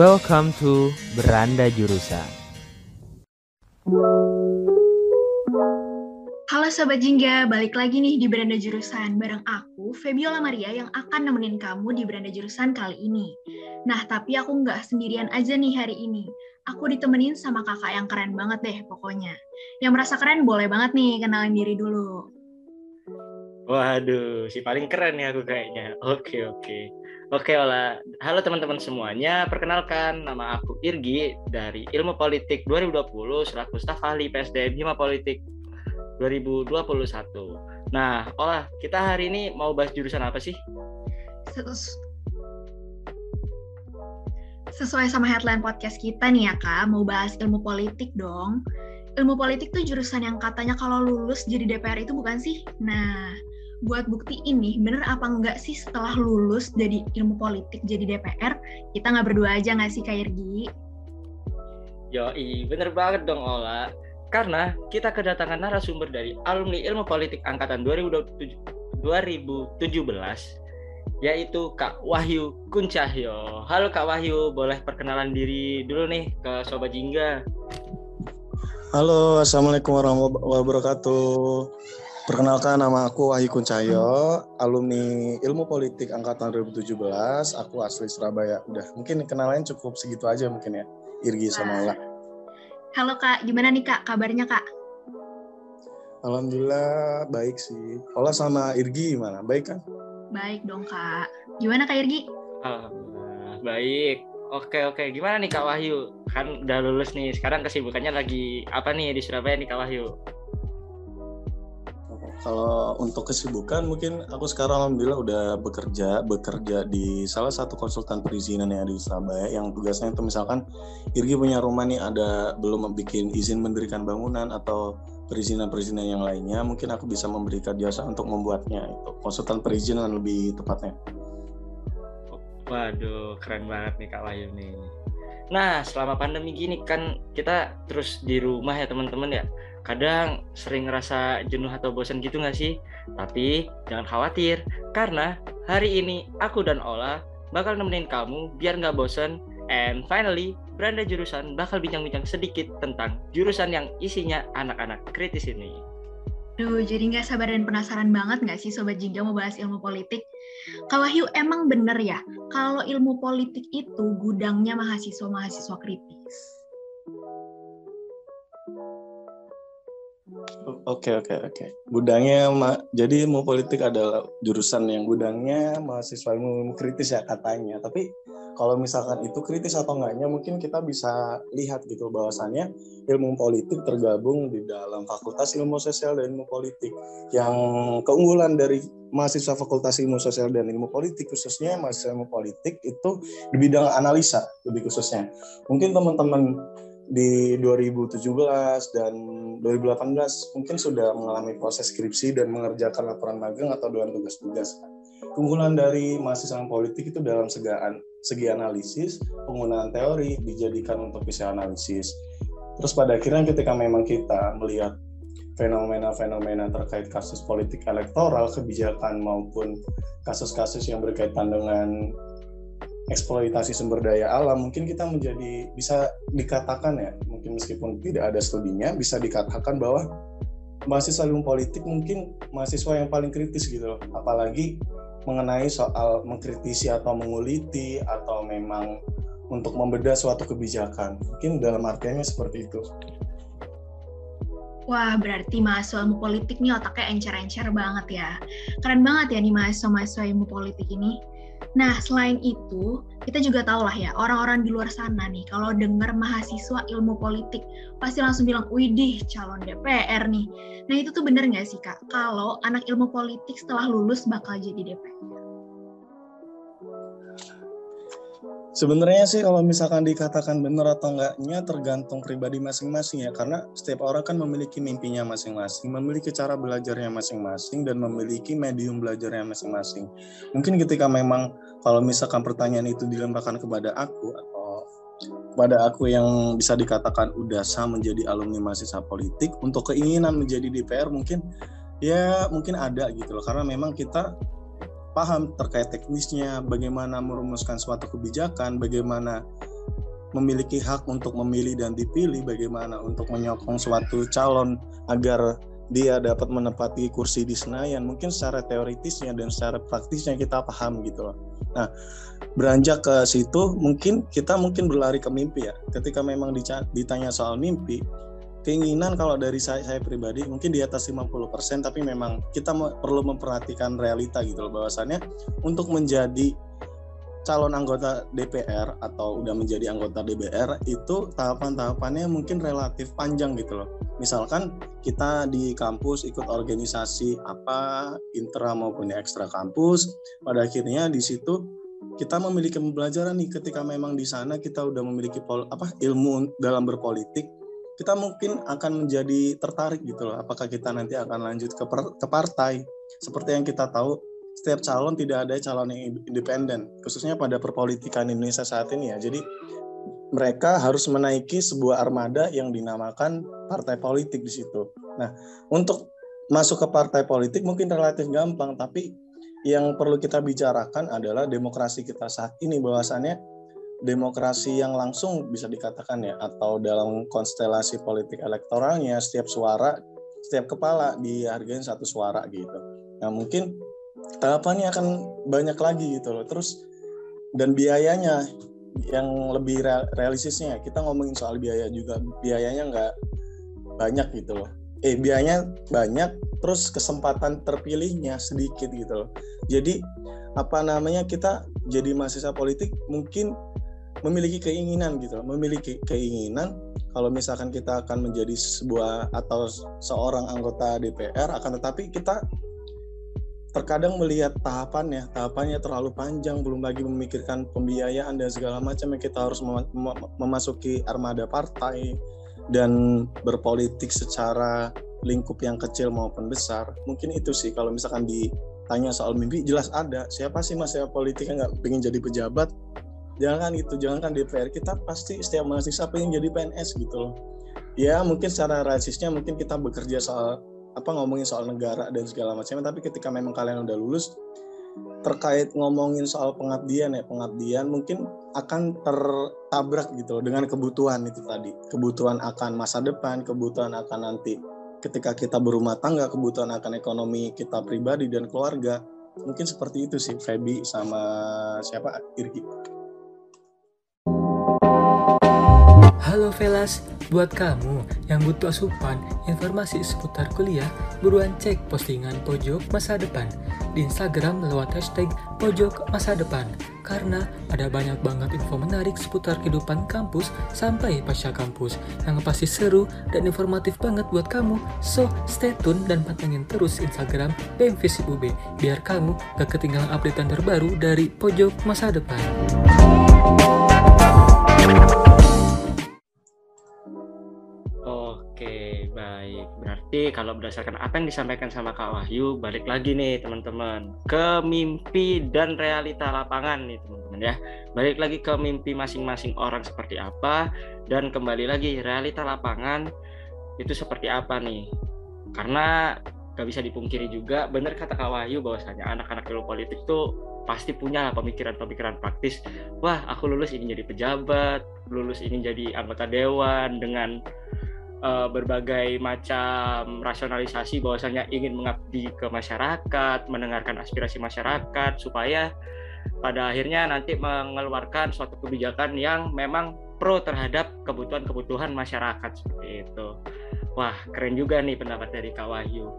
Welcome to Beranda Jurusan. Halo Sobat Jingga, balik lagi nih di Beranda Jurusan bareng aku, Febiola Maria yang akan nemenin kamu di Beranda Jurusan kali ini. Nah, tapi aku nggak sendirian aja nih hari ini. Aku ditemenin sama kakak yang keren banget deh pokoknya. Yang merasa keren boleh banget nih kenalin diri dulu. Waduh, si paling keren nih aku kayaknya. Oke, oke. Oke, Ola. Halo teman-teman semuanya. Perkenalkan, nama aku Irgi dari Ilmu Politik 2020 selaku staf ahli PSDM Hima Politik 2021. Nah, Ola, kita hari ini mau bahas jurusan apa sih? Sesus- Sesuai sama headline podcast kita nih ya kak, mau bahas ilmu politik dong. Ilmu politik tuh jurusan yang katanya kalau lulus jadi DPR itu bukan sih? Nah, buat bukti ini bener apa enggak sih setelah lulus jadi ilmu politik jadi DPR, kita nggak berdua aja nggak sih Kak Irgi? Yoi, bener banget dong, Ola. Karena kita kedatangan narasumber dari alumni Ilmu Politik Angkatan 2017, 2017 yaitu Kak Wahyu Kuncahyo. Halo Kak Wahyu, boleh perkenalan diri dulu nih ke Sobat Jingga. Halo, Assalamualaikum warahmatullahi wabarakatuh. Perkenalkan nama aku Wahyu Kuncahyo, alumni Ilmu Politik Angkatan 2017. Aku asli Surabaya. Udah, mungkin kenalan cukup segitu aja mungkin ya, Irgi sama Ola. Halo Kak, gimana nih Kak kabarnya Kak? Alhamdulillah baik sih. Ola sama Irgi gimana? Baik kan? Baik dong Kak. Gimana Kak Irgi? Alhamdulillah, baik. Oke oke, gimana nih Kak Wahyu? Kan udah lulus nih. Sekarang kesibukannya lagi apa nih di Surabaya nih Kak Wahyu? Kalau untuk kesibukan mungkin aku sekarang alhamdulillah udah bekerja bekerja di salah satu konsultan perizinan yang ada di Surabaya yang tugasnya itu misalkan Irgi punya rumah nih ada belum bikin izin mendirikan bangunan atau perizinan-perizinan yang lainnya mungkin aku bisa memberikan jasa untuk membuatnya itu konsultan perizinan lebih tepatnya. Waduh, keren banget nih Kak Wahyu nih. Nah, selama pandemi gini kan kita terus di rumah ya teman-teman ya. Kadang sering ngerasa jenuh atau bosan gitu nggak sih? Tapi jangan khawatir, karena hari ini aku dan Ola bakal nemenin kamu biar nggak bosan. And finally, Beranda Jurusan bakal bincang-bincang sedikit tentang jurusan yang isinya anak-anak kritis ini. Duh, jadi nggak sabar dan penasaran banget nggak sih Sobat Jingga mau bahas ilmu politik? Kak Wahyu, emang bener ya kalau ilmu politik itu gudangnya mahasiswa-mahasiswa kritis? Oke oke oke. Gudangnya ma- jadi ilmu politik adalah jurusan yang gudangnya mahasiswa ilmu kritis ya katanya. Tapi kalau misalkan itu kritis atau enggaknya mungkin kita bisa lihat gitu bahwasannya ilmu politik tergabung di dalam Fakultas Ilmu Sosial dan Ilmu Politik. Yang keunggulan dari mahasiswa Fakultas Ilmu Sosial dan Ilmu Politik khususnya mahasiswa ilmu politik itu di bidang analisa lebih khususnya. Mungkin teman-teman di 2017 dan 2018 mungkin sudah mengalami proses skripsi dan mengerjakan laporan magang atau dalam tugas-tugas. Keunggulan dari mahasiswa politik itu dalam segaan, segi analisis, penggunaan teori dijadikan untuk bisa analisis. Terus pada akhirnya ketika memang kita melihat fenomena-fenomena terkait kasus politik elektoral, kebijakan maupun kasus-kasus yang berkaitan dengan eksploitasi sumber daya alam mungkin kita menjadi bisa dikatakan ya mungkin meskipun tidak ada studinya bisa dikatakan bahwa mahasiswa ilmu politik mungkin mahasiswa yang paling kritis gitu loh apalagi mengenai soal mengkritisi atau menguliti atau memang untuk membedah suatu kebijakan mungkin dalam artiannya seperti itu Wah, berarti mahasiswa ilmu politik nih otaknya encer-encer banget ya. Keren banget ya nih mahasiswa-mahasiswa ilmu politik ini. Nah, selain itu, kita juga tahu lah ya, orang-orang di luar sana nih, kalau dengar mahasiswa ilmu politik, pasti langsung bilang, widih, calon DPR nih. Nah, itu tuh bener nggak sih, Kak? Kalau anak ilmu politik setelah lulus bakal jadi DPR? Sebenarnya sih kalau misalkan dikatakan benar atau enggaknya tergantung pribadi masing-masing ya karena setiap orang kan memiliki mimpinya masing-masing, memiliki cara belajarnya masing-masing dan memiliki medium belajarnya masing-masing. Mungkin ketika memang kalau misalkan pertanyaan itu dilemparkan kepada aku atau kepada aku yang bisa dikatakan udah sah menjadi alumni mahasiswa politik untuk keinginan menjadi DPR mungkin ya mungkin ada gitu loh karena memang kita paham terkait teknisnya, bagaimana merumuskan suatu kebijakan, bagaimana memiliki hak untuk memilih dan dipilih bagaimana untuk menyokong suatu calon agar dia dapat menempati kursi di Senayan mungkin secara teoritisnya dan secara praktisnya kita paham gitu loh. Nah, beranjak ke situ mungkin kita mungkin berlari ke mimpi ya. Ketika memang ditanya soal mimpi, keinginan kalau dari saya, saya pribadi mungkin di atas 50% tapi memang kita perlu memperhatikan realita gitu loh bahwasannya untuk menjadi calon anggota DPR atau udah menjadi anggota DPR itu tahapan-tahapannya mungkin relatif panjang gitu loh. Misalkan kita di kampus ikut organisasi apa intra maupun ekstra kampus, pada akhirnya di situ kita memiliki pembelajaran nih ketika memang di sana kita udah memiliki pol, apa ilmu dalam berpolitik, kita mungkin akan menjadi tertarik gitu loh. Apakah kita nanti akan lanjut ke, per, ke partai? Seperti yang kita tahu setiap calon tidak ada calon yang independen, khususnya pada perpolitikan Indonesia saat ini ya. Jadi mereka harus menaiki sebuah armada yang dinamakan partai politik di situ. Nah, untuk masuk ke partai politik mungkin relatif gampang, tapi yang perlu kita bicarakan adalah demokrasi kita saat ini bahwasannya demokrasi yang langsung bisa dikatakan ya atau dalam konstelasi politik elektoralnya setiap suara setiap kepala dihargai satu suara gitu. Nah mungkin tahapannya akan banyak lagi gitu loh. Terus dan biayanya yang lebih realistisnya kita ngomongin soal biaya juga biayanya nggak banyak gitu loh. Eh biayanya banyak terus kesempatan terpilihnya sedikit gitu loh. Jadi apa namanya kita jadi mahasiswa politik mungkin memiliki keinginan gitu memiliki keinginan kalau misalkan kita akan menjadi sebuah atau seorang anggota DPR akan tetapi kita terkadang melihat tahapannya, tahapannya terlalu panjang, belum lagi memikirkan pembiayaan dan segala macam yang kita harus mem mem memasuki armada partai dan berpolitik secara lingkup yang kecil maupun besar. Mungkin itu sih kalau misalkan ditanya soal mimpi, jelas ada. Siapa sih mas politik yang nggak pengen jadi pejabat? Jangan itu, jangan kan DPR. Kita pasti setiap mahasiswa pengen jadi PNS gitu loh. Ya mungkin secara rasisnya mungkin kita bekerja soal apa ngomongin soal negara dan segala macam tapi ketika memang kalian udah lulus terkait ngomongin soal pengabdian ya pengabdian mungkin akan tertabrak gitu loh dengan kebutuhan itu tadi kebutuhan akan masa depan kebutuhan akan nanti ketika kita berumah tangga kebutuhan akan ekonomi kita pribadi dan keluarga mungkin seperti itu sih Feby sama siapa Irki Halo Velas, buat kamu yang butuh asupan informasi seputar kuliah, buruan cek postingan pojok masa depan di Instagram lewat hashtag pojok masa depan karena ada banyak banget info menarik seputar kehidupan kampus sampai pasca kampus yang pasti seru dan informatif banget buat kamu. So, stay tune dan pantengin terus Instagram BMVC biar kamu gak ketinggalan update terbaru dari pojok masa depan. Berarti kalau berdasarkan apa yang disampaikan sama Kak Wahyu, balik lagi nih teman-teman ke mimpi dan realita lapangan nih teman-teman ya. Balik lagi ke mimpi masing-masing orang seperti apa dan kembali lagi realita lapangan itu seperti apa nih. Karena gak bisa dipungkiri juga, benar kata Kak Wahyu bahwasanya anak-anak ilmu politik tuh pasti punya lah pemikiran-pemikiran praktis. Wah, aku lulus ini jadi pejabat, lulus ini jadi anggota dewan dengan uh, berbagai macam rasionalisasi bahwasanya ingin mengabdi ke masyarakat, mendengarkan aspirasi masyarakat supaya pada akhirnya nanti mengeluarkan suatu kebijakan yang memang pro terhadap kebutuhan-kebutuhan masyarakat seperti itu. Wah, keren juga nih pendapat dari Kak Wahyu.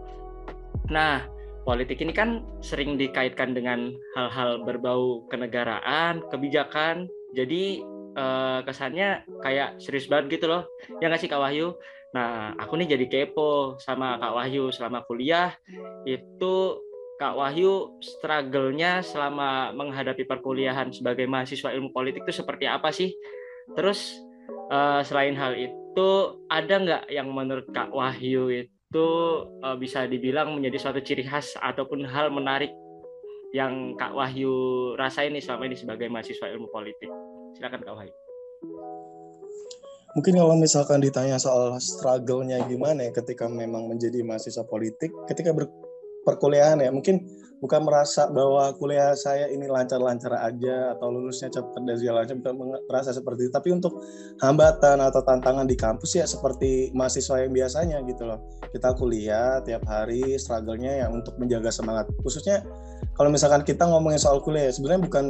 Nah, politik ini kan sering dikaitkan dengan hal-hal berbau kenegaraan, kebijakan. Jadi uh, kesannya kayak serius banget gitu loh. Ya nggak sih Kak Wahyu? Nah aku nih jadi kepo sama Kak Wahyu selama kuliah. Itu Kak Wahyu struggle-nya selama menghadapi perkuliahan sebagai mahasiswa ilmu politik itu seperti apa sih? Terus uh, selain hal itu ada nggak yang menurut Kak Wahyu itu uh, bisa dibilang menjadi suatu ciri khas ataupun hal menarik yang Kak Wahyu rasain nih selama ini sebagai mahasiswa ilmu politik silakan Kak Wahyu mungkin kalau misalkan ditanya soal struggle-nya gimana ya ketika memang menjadi mahasiswa politik ketika ber, perkuliahan ya mungkin bukan merasa bahwa kuliah saya ini lancar-lancar aja atau lulusnya cepat dan segala macam bukan merasa seperti itu. Tapi untuk hambatan atau tantangan di kampus ya seperti mahasiswa yang biasanya gitu loh. Kita kuliah tiap hari struggle-nya ya untuk menjaga semangat. Khususnya kalau misalkan kita ngomongin soal kuliah ya, sebenarnya bukan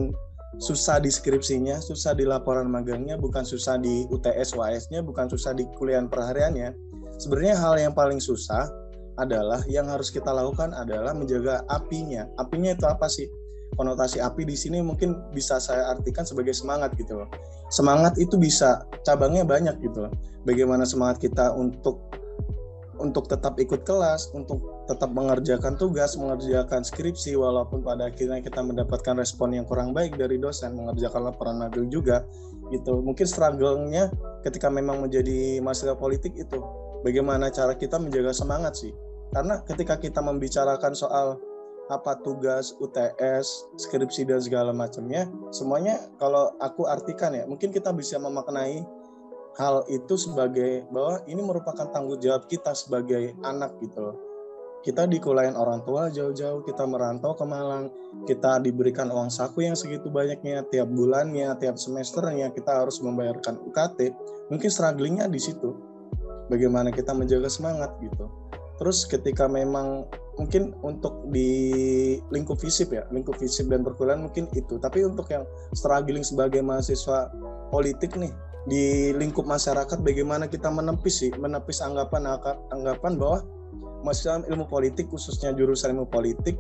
susah di skripsinya, susah di laporan magangnya, bukan susah di UTS UAS-nya, bukan susah di kuliah perhariannya. Sebenarnya hal yang paling susah adalah yang harus kita lakukan adalah menjaga apinya. Apinya itu apa sih? Konotasi api di sini mungkin bisa saya artikan sebagai semangat gitu loh. Semangat itu bisa cabangnya banyak gitu loh. Bagaimana semangat kita untuk untuk tetap ikut kelas, untuk tetap mengerjakan tugas, mengerjakan skripsi, walaupun pada akhirnya kita mendapatkan respon yang kurang baik dari dosen, mengerjakan laporan magang juga, gitu. Mungkin struggle-nya ketika memang menjadi mahasiswa politik itu, bagaimana cara kita menjaga semangat sih. Karena ketika kita membicarakan soal apa tugas UTS, skripsi dan segala macamnya, semuanya kalau aku artikan ya, mungkin kita bisa memaknai hal itu sebagai bahwa ini merupakan tanggung jawab kita sebagai anak gitu loh. Kita dikulain orang tua jauh-jauh, kita merantau ke Malang, kita diberikan uang saku yang segitu banyaknya tiap bulannya, tiap semesternya kita harus membayarkan UKT. Mungkin strugglingnya di situ. Bagaimana kita menjaga semangat gitu. Terus ketika memang mungkin untuk di lingkup fisip ya, lingkup fisip dan perkuliahan mungkin itu. Tapi untuk yang struggling sebagai mahasiswa politik nih, di lingkup masyarakat bagaimana kita menepis sih menepis anggapan anggapan bahwa masalah ilmu politik khususnya jurusan ilmu politik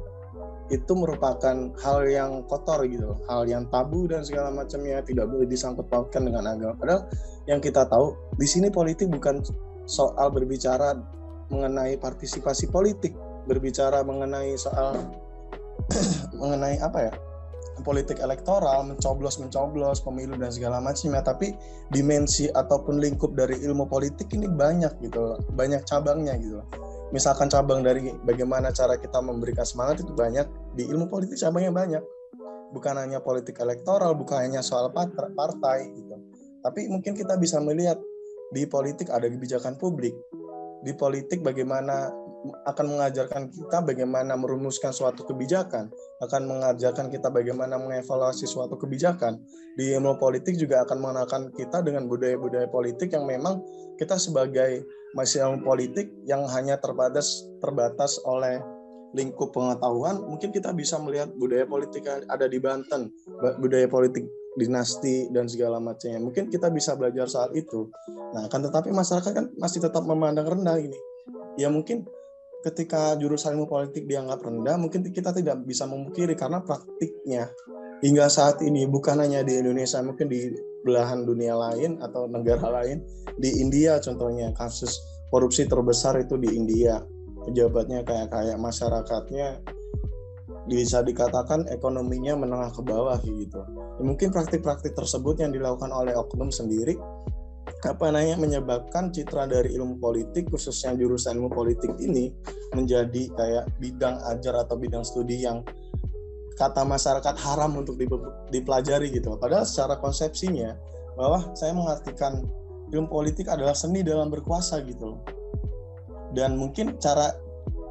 itu merupakan hal yang kotor gitu hal yang tabu dan segala macamnya tidak boleh disangkut pautkan dengan agama. Padahal yang kita tahu di sini politik bukan soal berbicara mengenai partisipasi politik berbicara mengenai soal mengenai apa ya politik elektoral, mencoblos-mencoblos pemilu dan segala macamnya, tapi dimensi ataupun lingkup dari ilmu politik ini banyak gitu, banyak cabangnya gitu. Misalkan cabang dari bagaimana cara kita memberikan semangat itu banyak, di ilmu politik cabangnya banyak. Bukan hanya politik elektoral, bukan hanya soal partai gitu. Tapi mungkin kita bisa melihat di politik ada kebijakan publik, di politik bagaimana akan mengajarkan kita bagaimana merumuskan suatu kebijakan, akan mengajarkan kita bagaimana mengevaluasi suatu kebijakan. Di ilmu politik juga akan mengenalkan kita dengan budaya-budaya politik yang memang kita sebagai mahasiswa politik yang hanya terbatas terbatas oleh lingkup pengetahuan, mungkin kita bisa melihat budaya politik yang ada di Banten, budaya politik dinasti dan segala macamnya. Mungkin kita bisa belajar soal itu. Nah, kan tetapi masyarakat kan masih tetap memandang rendah ini. Ya mungkin ketika jurusan ilmu politik dianggap rendah, mungkin kita tidak bisa memungkiri karena praktiknya. Hingga saat ini bukan hanya di Indonesia, mungkin di belahan dunia lain atau negara lain, di India contohnya kasus korupsi terbesar itu di India, pejabatnya kayak kayak masyarakatnya. Bisa dikatakan ekonominya menengah ke bawah gitu. Mungkin praktik-praktik tersebut yang dilakukan oleh oknum sendiri apa namanya menyebabkan citra dari ilmu politik khususnya jurusan ilmu politik ini menjadi kayak bidang ajar atau bidang studi yang kata masyarakat haram untuk dipelajari gitu. Padahal secara konsepsinya bahwa saya mengartikan ilmu politik adalah seni dalam berkuasa gitu Dan mungkin cara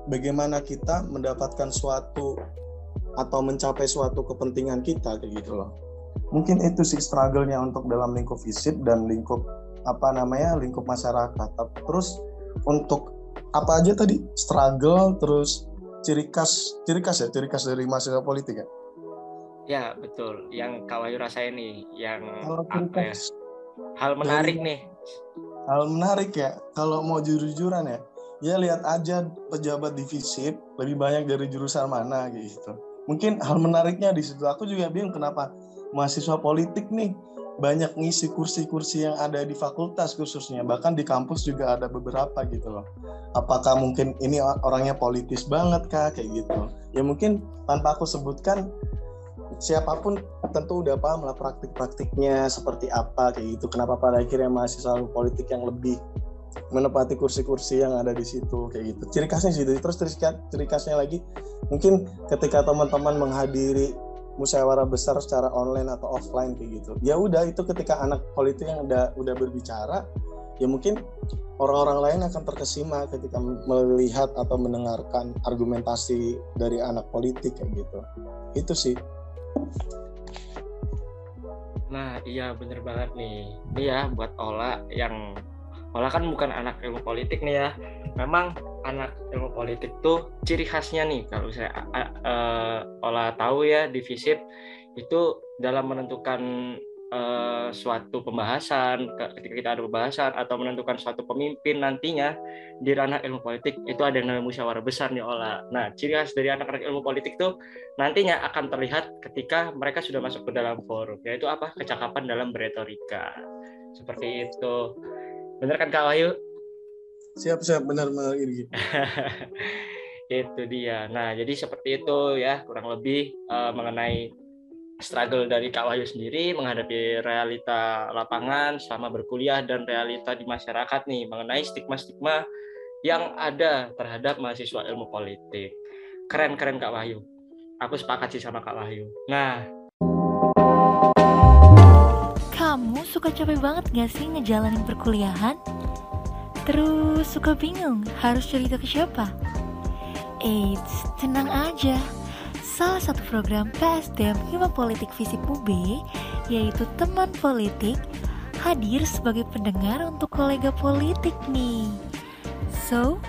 bagaimana kita mendapatkan suatu atau mencapai suatu kepentingan kita kayak gitu loh. Mungkin itu sih struggle-nya untuk dalam lingkup fisik dan lingkup apa namanya lingkup masyarakat. Terus untuk apa aja tadi struggle terus ciri khas ciri khas ya ciri khas dari mahasiswa politik ya. Ya betul, yang Kak Wahyu rasain nih, yang apa ya? Hal menarik dari, nih. Hal menarik ya, kalau mau jujur-jujuran ya, ya lihat aja pejabat divisi lebih banyak dari jurusan mana gitu. Mungkin hal menariknya di situ. Aku juga bingung kenapa mahasiswa politik nih banyak ngisi kursi-kursi yang ada di fakultas khususnya. Bahkan di kampus juga ada beberapa gitu loh. Apakah mungkin ini orangnya politis banget kah? Kayak gitu. Ya mungkin tanpa aku sebutkan siapa pun tentu udah paham lah praktik-praktiknya seperti apa kayak gitu. Kenapa pada akhirnya mahasiswa politik yang lebih menepati kursi-kursi yang ada di situ kayak gitu. Ciri khasnya sih terus ciri khasnya lagi mungkin ketika teman-teman menghadiri musyawarah besar secara online atau offline kayak gitu. Ya udah itu ketika anak politik yang udah udah berbicara ya mungkin orang-orang lain akan terkesima ketika melihat atau mendengarkan argumentasi dari anak politik kayak gitu. Itu sih. Nah iya bener banget nih. Ini ya buat Ola yang Ola kan bukan anak ilmu politik nih ya memang anak ilmu politik tuh ciri khasnya nih kalau saya uh, Ola tahu ya di FISIP itu dalam menentukan uh, suatu pembahasan ketika kita ada pembahasan atau menentukan suatu pemimpin nantinya di ranah ilmu politik itu ada yang namanya musyawarah besar nih Ola. Nah ciri khas dari anak-anak ilmu politik tuh nantinya akan terlihat ketika mereka sudah masuk ke dalam forum yaitu apa kecakapan dalam beretorika seperti itu. Bener kan Kak Wahyu? Siap siap benar benar ini. itu dia. Nah jadi seperti itu ya kurang lebih uh, mengenai struggle dari Kak Wahyu sendiri menghadapi realita lapangan selama berkuliah dan realita di masyarakat nih mengenai stigma-stigma yang ada terhadap mahasiswa ilmu politik. Keren-keren Kak Wahyu. Aku sepakat sih sama Kak Wahyu. Nah, kamu suka capek banget gak sih ngejalanin perkuliahan? Terus suka bingung harus cerita ke siapa? Eits, tenang aja. Salah satu program PSDM Hima Politik Visip UB, yaitu Teman Politik, hadir sebagai pendengar untuk kolega politik nih. So,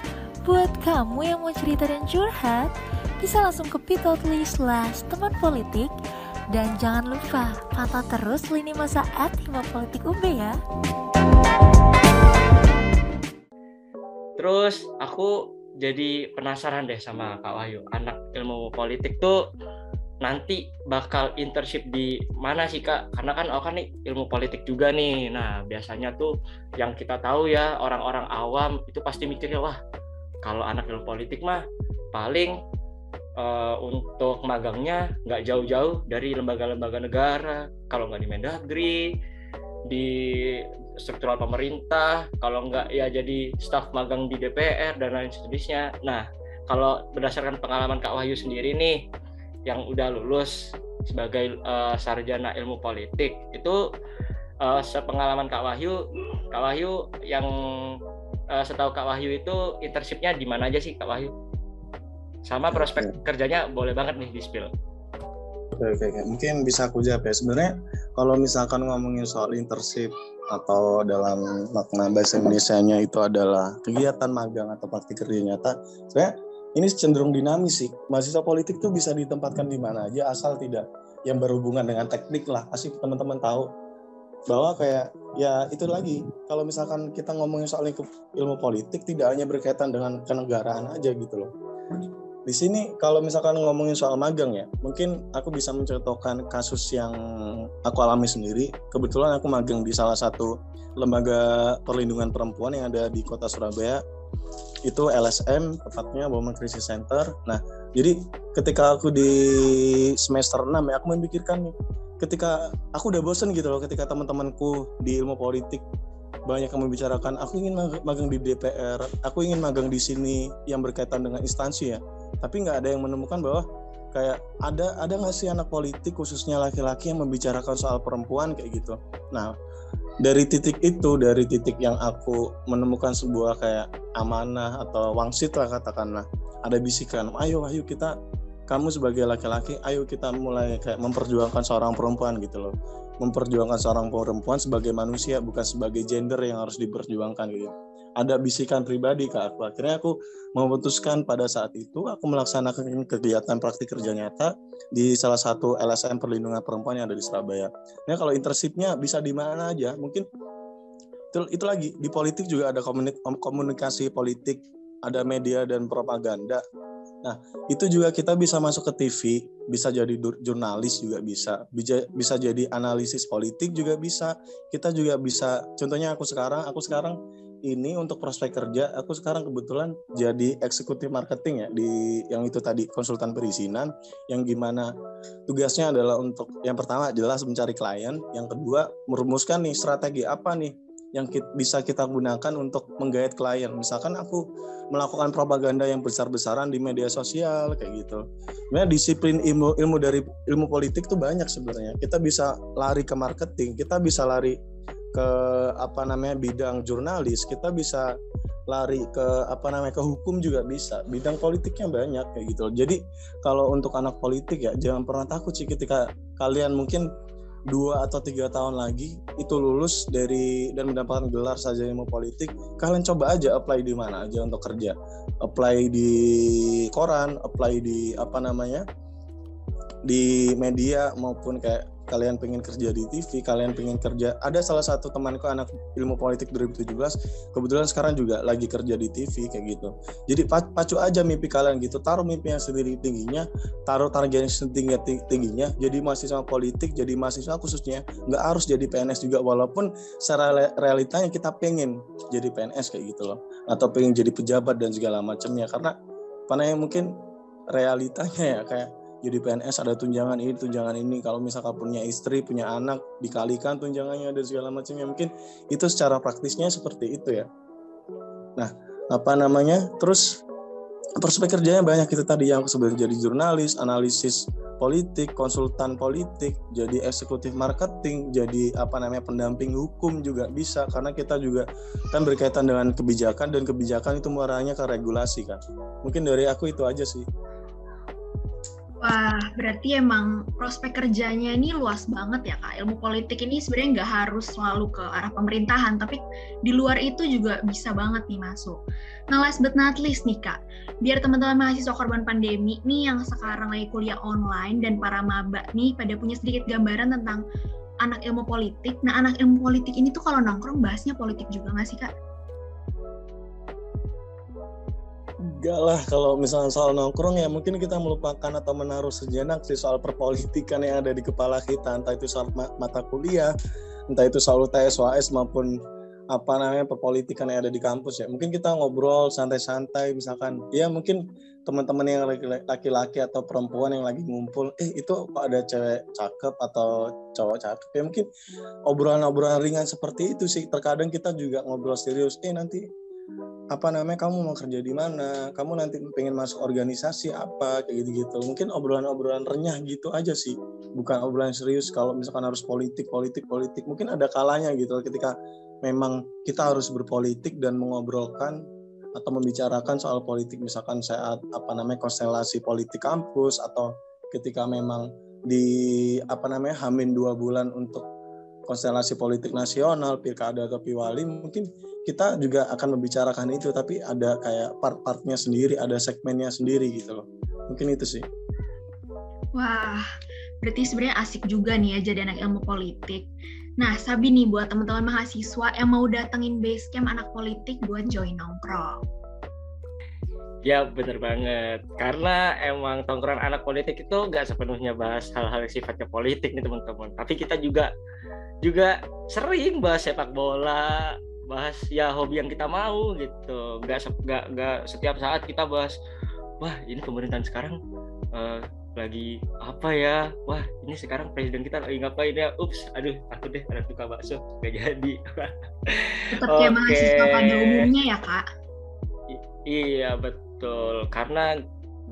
buat kamu yang mau cerita dan curhat, bisa langsung ke bit.ly slash teman politik dan jangan lupa pantau terus lini masa at Hima Politik UB ya. Terus aku jadi penasaran deh sama Kak Wahyu, anak ilmu politik tuh nanti bakal internship di mana sih Kak? Karena kan oh kan nih ilmu politik juga nih. Nah, biasanya tuh yang kita tahu ya orang-orang awam itu pasti mikirnya wah, kalau anak ilmu politik mah paling uh, untuk magangnya nggak jauh-jauh dari lembaga-lembaga negara, kalau nggak di Mendagri, di struktural pemerintah, kalau enggak ya jadi staf magang di DPR dan lain sejenisnya. Nah, kalau berdasarkan pengalaman Kak Wahyu sendiri nih, yang udah lulus sebagai uh, sarjana ilmu politik, itu uh, sepengalaman Kak Wahyu, Kak Wahyu yang uh, setahu Kak Wahyu itu internshipnya di mana aja sih Kak Wahyu? Sama prospek kerjanya boleh banget nih di spill. Oke, oke, oke. Mungkin bisa aku jawab ya. Sebenarnya kalau misalkan ngomongin soal internship atau dalam makna bahasa Indonesia-nya itu adalah kegiatan magang atau praktik kerja nyata, sebenarnya ini cenderung dinamis sih. Mahasiswa politik tuh bisa ditempatkan di mana aja asal tidak yang berhubungan dengan teknik lah. Pasti teman-teman tahu bahwa kayak ya itu lagi kalau misalkan kita ngomongin soal ilmu politik tidak hanya berkaitan dengan kenegaraan aja gitu loh di sini kalau misalkan ngomongin soal magang ya, mungkin aku bisa mencontohkan kasus yang aku alami sendiri. Kebetulan aku magang di salah satu lembaga perlindungan perempuan yang ada di kota Surabaya. Itu LSM, tepatnya Women Crisis Center. Nah, jadi ketika aku di semester 6 ya, aku memikirkan nih, ketika aku udah bosen gitu loh, ketika teman-temanku di ilmu politik banyak yang membicarakan aku ingin magang di DPR, aku ingin magang di sini yang berkaitan dengan instansi ya tapi nggak ada yang menemukan bahwa kayak ada ada nggak sih anak politik khususnya laki-laki yang membicarakan soal perempuan kayak gitu? Nah dari titik itu dari titik yang aku menemukan sebuah kayak amanah atau wangsit lah katakanlah ada bisikan ayo ayo kita kamu sebagai laki-laki ayo kita mulai kayak memperjuangkan seorang perempuan gitu loh. Memperjuangkan seorang perempuan sebagai manusia bukan sebagai gender yang harus diperjuangkan gitu ada bisikan pribadi ke aku. Akhirnya aku memutuskan pada saat itu aku melaksanakan kegiatan praktik kerja nyata di salah satu LSM perlindungan perempuan yang ada di Surabaya. Nah kalau internshipnya bisa di mana aja, mungkin itu, itu lagi di politik juga ada komunikasi politik, ada media dan propaganda. Nah, itu juga kita bisa masuk ke TV, bisa jadi jurnalis juga bisa, bisa bisa jadi analisis politik juga bisa. Kita juga bisa, contohnya aku sekarang, aku sekarang ini untuk prospek kerja aku sekarang kebetulan jadi eksekutif marketing ya di yang itu tadi konsultan perizinan yang gimana tugasnya adalah untuk yang pertama jelas mencari klien yang kedua merumuskan nih strategi apa nih yang kita, bisa kita gunakan untuk menggait klien. Misalkan aku melakukan propaganda yang besar-besaran di media sosial kayak gitu. Sebenarnya disiplin ilmu ilmu dari ilmu politik tuh banyak sebenarnya. Kita bisa lari ke marketing kita bisa lari ke apa namanya bidang jurnalis kita bisa lari ke apa namanya ke hukum juga bisa. Bidang politiknya banyak kayak gitu. Jadi kalau untuk anak politik ya jangan pernah takut sih ketika kalian mungkin dua atau tiga tahun lagi itu lulus dari dan mendapatkan gelar saja ilmu politik kalian coba aja apply di mana aja untuk kerja. Apply di koran apply di apa namanya di media maupun kayak kalian pengen kerja di TV, kalian pengen kerja. Ada salah satu temanku anak ilmu politik 2017, kebetulan sekarang juga lagi kerja di TV kayak gitu. Jadi pacu aja mimpi kalian gitu, taruh mimpi yang sendiri tingginya, taruh target yang setinggi tingginya. Jadi mahasiswa politik, jadi mahasiswa khususnya nggak harus jadi PNS juga, walaupun secara realitanya kita pengen jadi PNS kayak gitu loh, atau pengen jadi pejabat dan segala macamnya. Karena mana yang mungkin realitanya ya kayak jadi PNS ada tunjangan ini tunjangan ini. Kalau misalkan punya istri punya anak dikalikan tunjangannya dan segala macamnya. Mungkin itu secara praktisnya seperti itu ya. Nah apa namanya? Terus prospek kerjanya banyak. Itu tadi yang sebenarnya jadi jurnalis analisis politik konsultan politik jadi eksekutif marketing jadi apa namanya pendamping hukum juga bisa. Karena kita juga kan berkaitan dengan kebijakan dan kebijakan itu muaranya ke regulasi kan mungkin dari aku itu aja sih Wah, berarti emang prospek kerjanya ini luas banget ya kak. Ilmu politik ini sebenarnya nggak harus selalu ke arah pemerintahan, tapi di luar itu juga bisa banget nih masuk. Nah, last but not least nih kak, biar teman-teman mahasiswa korban pandemi nih yang sekarang lagi kuliah online dan para maba nih pada punya sedikit gambaran tentang anak ilmu politik. Nah, anak ilmu politik ini tuh kalau nongkrong bahasnya politik juga nggak sih kak? Enggak lah kalau misalnya soal nongkrong ya mungkin kita melupakan atau menaruh sejenak sih soal perpolitikan yang ada di kepala kita. Entah itu soal mata kuliah entah itu soal UTS maupun apa namanya perpolitikan yang ada di kampus ya. Mungkin kita ngobrol santai-santai misalkan. Ya mungkin teman-teman yang laki-laki atau perempuan yang lagi ngumpul eh itu kok ada cewek cakep atau cowok cakep? Ya mungkin obrolan-obrolan ringan seperti itu sih. Terkadang kita juga ngobrol serius eh nanti apa namanya kamu mau kerja di mana kamu nanti pengen masuk organisasi apa kayak gitu gitu mungkin obrolan-obrolan renyah gitu aja sih. Bukan obrolan serius kalau misalkan harus politik politik politik. Mungkin ada kalanya gitu ketika memang kita harus berpolitik dan mengobrolkan atau membicarakan soal politik. Misalkan saat apa namanya konstelasi politik kampus atau ketika memang di apa namanya hamin dua bulan untuk konstelasi politik nasional pilkada atau piwali mungkin kita juga akan membicarakan itu tapi ada kayak part-partnya sendiri ada segmennya sendiri gitu loh. Mungkin itu sih. Wah berarti sebenarnya asik juga nih ya jadi anak ilmu politik. Nah Sabi nih buat teman-teman mahasiswa yang mau datengin base camp anak politik buat join nongkrong. Ya bener banget, karena emang tongkrongan anak politik itu nggak sepenuhnya bahas hal-hal yang sifatnya politik nih teman-teman. Tapi kita juga juga sering bahas sepak bola, bahas ya hobi yang kita mau gitu. Nggak nggak nggak setiap saat kita bahas wah ini pemerintahan sekarang uh, lagi apa ya? Wah ini sekarang presiden kita lagi ngapain ya? Ups aduh takut deh ada tukang bakso gak jadi. Tetap okay. mahasiswa pada umumnya ya kak? I iya betul. Karena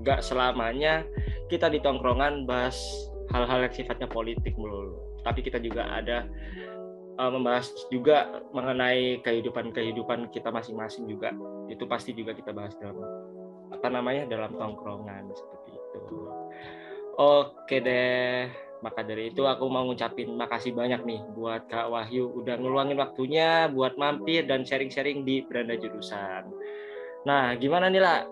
nggak selamanya kita di tongkrongan bahas hal-hal yang sifatnya politik melulu. Tapi kita juga ada uh, membahas juga mengenai kehidupan-kehidupan kita masing-masing juga. Itu pasti juga kita bahas dalam apa namanya dalam tongkrongan seperti itu. Oke deh. Maka dari itu aku mau ngucapin makasih banyak nih buat Kak Wahyu udah ngeluangin waktunya buat mampir dan sharing-sharing di beranda jurusan. Nah, gimana nih lah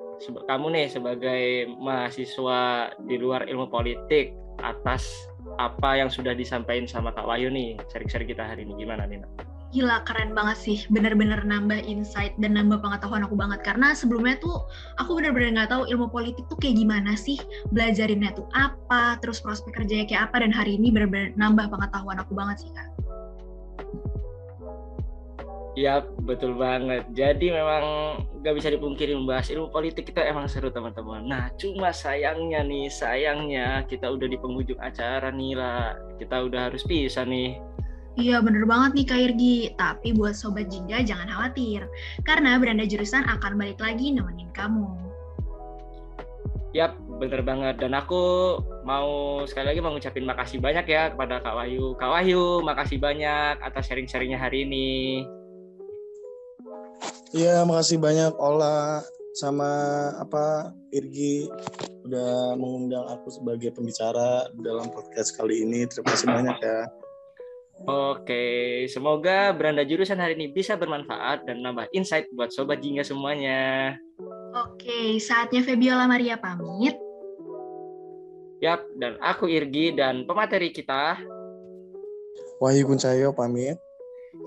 kamu nih sebagai mahasiswa di luar ilmu politik atas apa yang sudah disampaikan sama Kak Wahyu nih sharing-sharing kita hari ini. Gimana nih Gila keren banget sih, bener-bener nambah insight dan nambah pengetahuan aku banget. Karena sebelumnya tuh aku bener-bener nggak tahu ilmu politik tuh kayak gimana sih, belajarinnya tuh apa, terus prospek kerjanya kayak apa dan hari ini bener-bener nambah pengetahuan aku banget sih kak. Iya betul banget. Jadi memang nggak bisa dipungkiri membahas ilmu politik kita emang seru teman-teman. Nah cuma sayangnya nih sayangnya kita udah di penghujung acara nih lah. Kita udah harus pisah nih. Iya bener banget nih Kak Irgi. Tapi buat Sobat Jingga jangan khawatir. Karena beranda jurusan akan balik lagi nemenin kamu. Yap, bener banget. Dan aku mau sekali lagi mau ngucapin makasih banyak ya kepada Kak Wahyu. Kak Wahyu, makasih banyak atas sharing-sharingnya hari ini. Iya, makasih banyak Ola sama apa Irgi udah mengundang aku sebagai pembicara dalam podcast kali ini. Terima kasih banyak ya. Oke, semoga beranda jurusan hari ini bisa bermanfaat dan nambah insight buat sobat jingga semuanya. Oke, saatnya Febiola Maria pamit. Yap, dan aku Irgi dan pemateri kita. Wahyu Kuncayo pamit.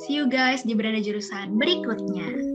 See you guys di beranda jurusan berikutnya.